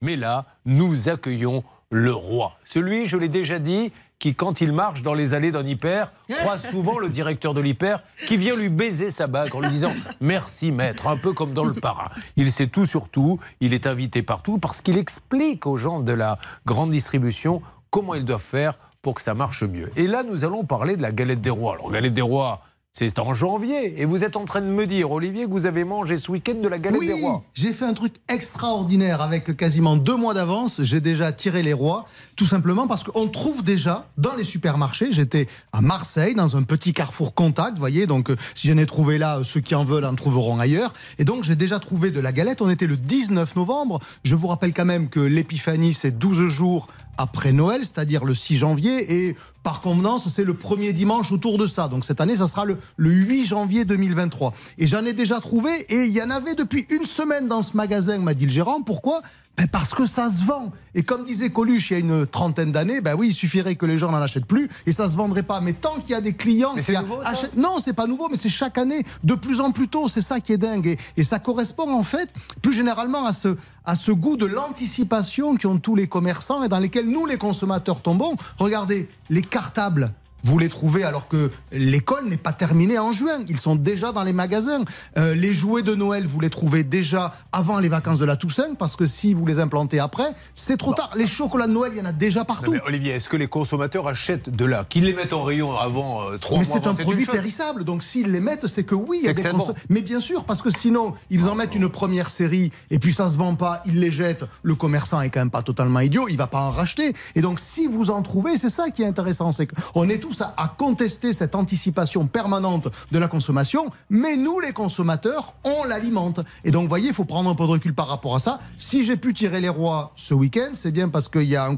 Mais là, nous accueillons le roi. Celui, je l'ai déjà dit, qui, quand il marche dans les allées d'un hyper, croise souvent le directeur de l'hyper qui vient lui baiser sa bague en lui disant Merci maître, un peu comme dans le parrain. Il sait tout sur tout, il est invité partout parce qu'il explique aux gens de la grande distribution comment ils doivent faire pour que ça marche mieux. Et là, nous allons parler de la galette des rois. Alors, galette des rois, c'est en janvier. Et vous êtes en train de me dire, Olivier, que vous avez mangé ce week-end de la galette des rois. J'ai fait un truc extraordinaire avec quasiment deux mois d'avance. J'ai déjà tiré les rois, tout simplement parce qu'on trouve déjà dans les supermarchés. J'étais à Marseille, dans un petit carrefour contact, vous voyez. Donc, euh, si j'en ai trouvé là, ceux qui en veulent en trouveront ailleurs. Et donc, j'ai déjà trouvé de la galette. On était le 19 novembre. Je vous rappelle quand même que l'épiphanie, c'est 12 jours après Noël, c'est-à-dire le 6 janvier. Et par convenance, c'est le premier dimanche autour de ça. Donc cette année, ça sera le, le 8 janvier 2023. Et j'en ai déjà trouvé, et il y en avait depuis une semaine dans ce magasin, m'a dit le gérant. Pourquoi? Ben parce que ça se vend. Et comme disait Coluche il y a une trentaine d'années, ben oui, il suffirait que les gens n'en achètent plus et ça se vendrait pas. Mais tant qu'il y a des clients qui achètent... Non, c'est pas nouveau, mais c'est chaque année, de plus en plus tôt. C'est ça qui est dingue. Et, et, ça correspond en fait, plus généralement, à ce, à ce goût de l'anticipation qu'ont tous les commerçants et dans lesquels nous, les consommateurs, tombons. Regardez, les cartables vous les trouvez alors que l'école n'est pas terminée en juin. Ils sont déjà dans les magasins. Euh, les jouets de Noël, vous les trouvez déjà avant les vacances de la Toussaint, parce que si vous les implantez après, c'est trop tard. Les chocolats de Noël, il y en a déjà partout. Olivier, est-ce que les consommateurs achètent de là? Qu'ils les mettent en rayon avant euh, trois mais mois Mais c'est un produit périssable, donc s'ils les mettent, c'est que oui, il y a des Mais bien sûr, parce que sinon, ils en mettent une première série et puis ça se vend pas, ils les jettent. Le commerçant est quand même pas totalement idiot, il va pas en racheter. Et donc, si vous en trouvez, c'est ça qui est intéressant, c'est qu'on est tous à, contester cette anticipation permanente de la consommation, mais nous, les consommateurs, on l'alimente. Et donc, vous voyez, il faut prendre un peu de recul par rapport à ça. Si j'ai pu tirer les rois ce week-end, c'est bien parce qu'il y a un,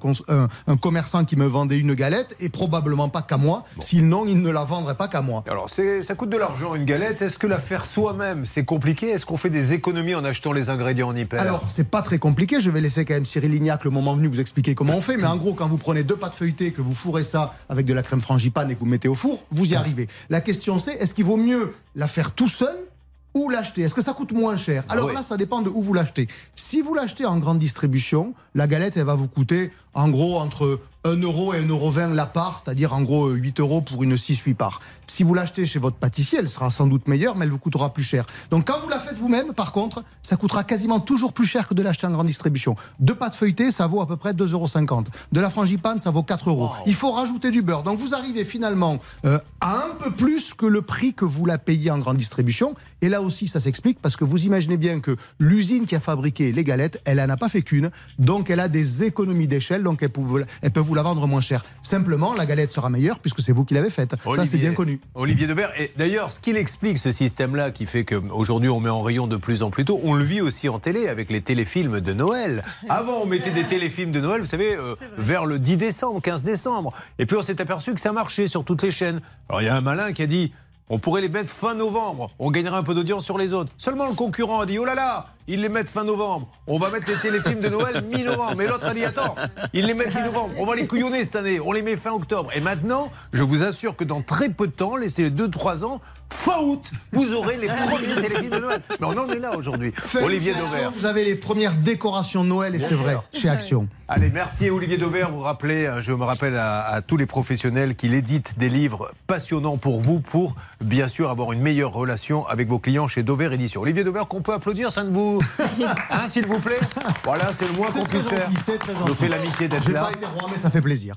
un, commerçant qui me vendait une galette et probablement pas qu'à moi. Sinon, il ne la vendrait pas qu'à moi. Alors, ça coûte de l'argent une galette. Est-ce que la faire soi-même, c'est compliqué? Est-ce qu'on fait des économies en achetant les ingrédients en hyper? Alors, c'est pas très compliqué. Je vais laisser quand même Cyril Lignac, le moment venu, vous expliquer comment on fait. Mais en gros, quand vous prenez deux pâtes feuilletées, que vous fourrez ça avec de la crème frangipane et que vous mettez au four, vous y arrivez. La question c'est, est-ce qu'il vaut mieux la faire tout seul ou l'acheter? Est-ce que ça coûte moins cher? Alors ah là, ça dépend de où vous l'achetez. Si vous l'achetez en grande distribution, la galette, elle va vous coûter en gros entre 1 euro et 1,20 euro la part, c'est-à-dire en gros 8 euros pour une 6-8 parts. Si vous l'achetez chez votre pâtissier, elle sera sans doute meilleure, mais elle vous coûtera plus cher. Donc quand vous la faites vous-même, par contre, ça coûtera quasiment toujours plus cher que de l'acheter en grande distribution. Deux pâtes feuilletées, ça vaut à peu près 2,50 euros. De la frangipane, ça vaut 4 euros. Il faut rajouter du beurre. Donc vous arrivez finalement euh, à un peu plus que le prix que vous la payez en grande distribution. Et là aussi, ça s'explique parce que vous imaginez bien que l'usine qui a fabriqué les galettes, elle n'en a pas fait qu'une. Donc elle a des économies d'échelle, donc elle peut, elle peut vous la vendre moins cher. Simplement, la galette sera meilleure puisque c'est vous qui l'avez faite. ça, c'est bien connu. Olivier Devers. Et d'ailleurs, ce qu'il explique, ce système-là, qui fait qu'aujourd'hui, on met en rayon de plus en plus tôt, on le vit aussi en télé avec les téléfilms de Noël. Avant, on mettait des téléfilms de Noël, vous savez, euh, vers le 10 décembre, 15 décembre. Et puis, on s'est aperçu que ça marchait sur toutes les chaînes. Alors, il y a un malin qui a dit on pourrait les mettre fin novembre. On gagnerait un peu d'audience sur les autres. Seulement le concurrent a dit oh là là, ils les mettent fin novembre. On va mettre les téléfilms de Noël mi-novembre. Mais l'autre a dit attends, ils les mettent mi-novembre. On va les couillonner cette année. On les met fin octobre. Et maintenant, je vous assure que dans très peu de temps, laissez 2-3 ans, fin août, vous aurez les premiers téléfilms de Noël. Mais on en est là aujourd'hui. Olivier Dauvert. Vous avez les premières décorations de Noël et c'est vrai, chez Action. Allez, merci Olivier Dauvert. Vous rappelez, euh, je me rappelle à, à tous les professionnels qu'il édite des livres passionnants pour vous, pour bien sûr avoir une meilleure relation avec vos clients chez Dover Édition. Olivier Dover, qu'on peut applaudir, ça ne vous. Hein, s'il vous plaît Voilà, c'est le moins qu'on puisse faire. Gentil. fait l'amitié d'être là. J'ai pas été roi, mais ça fait plaisir.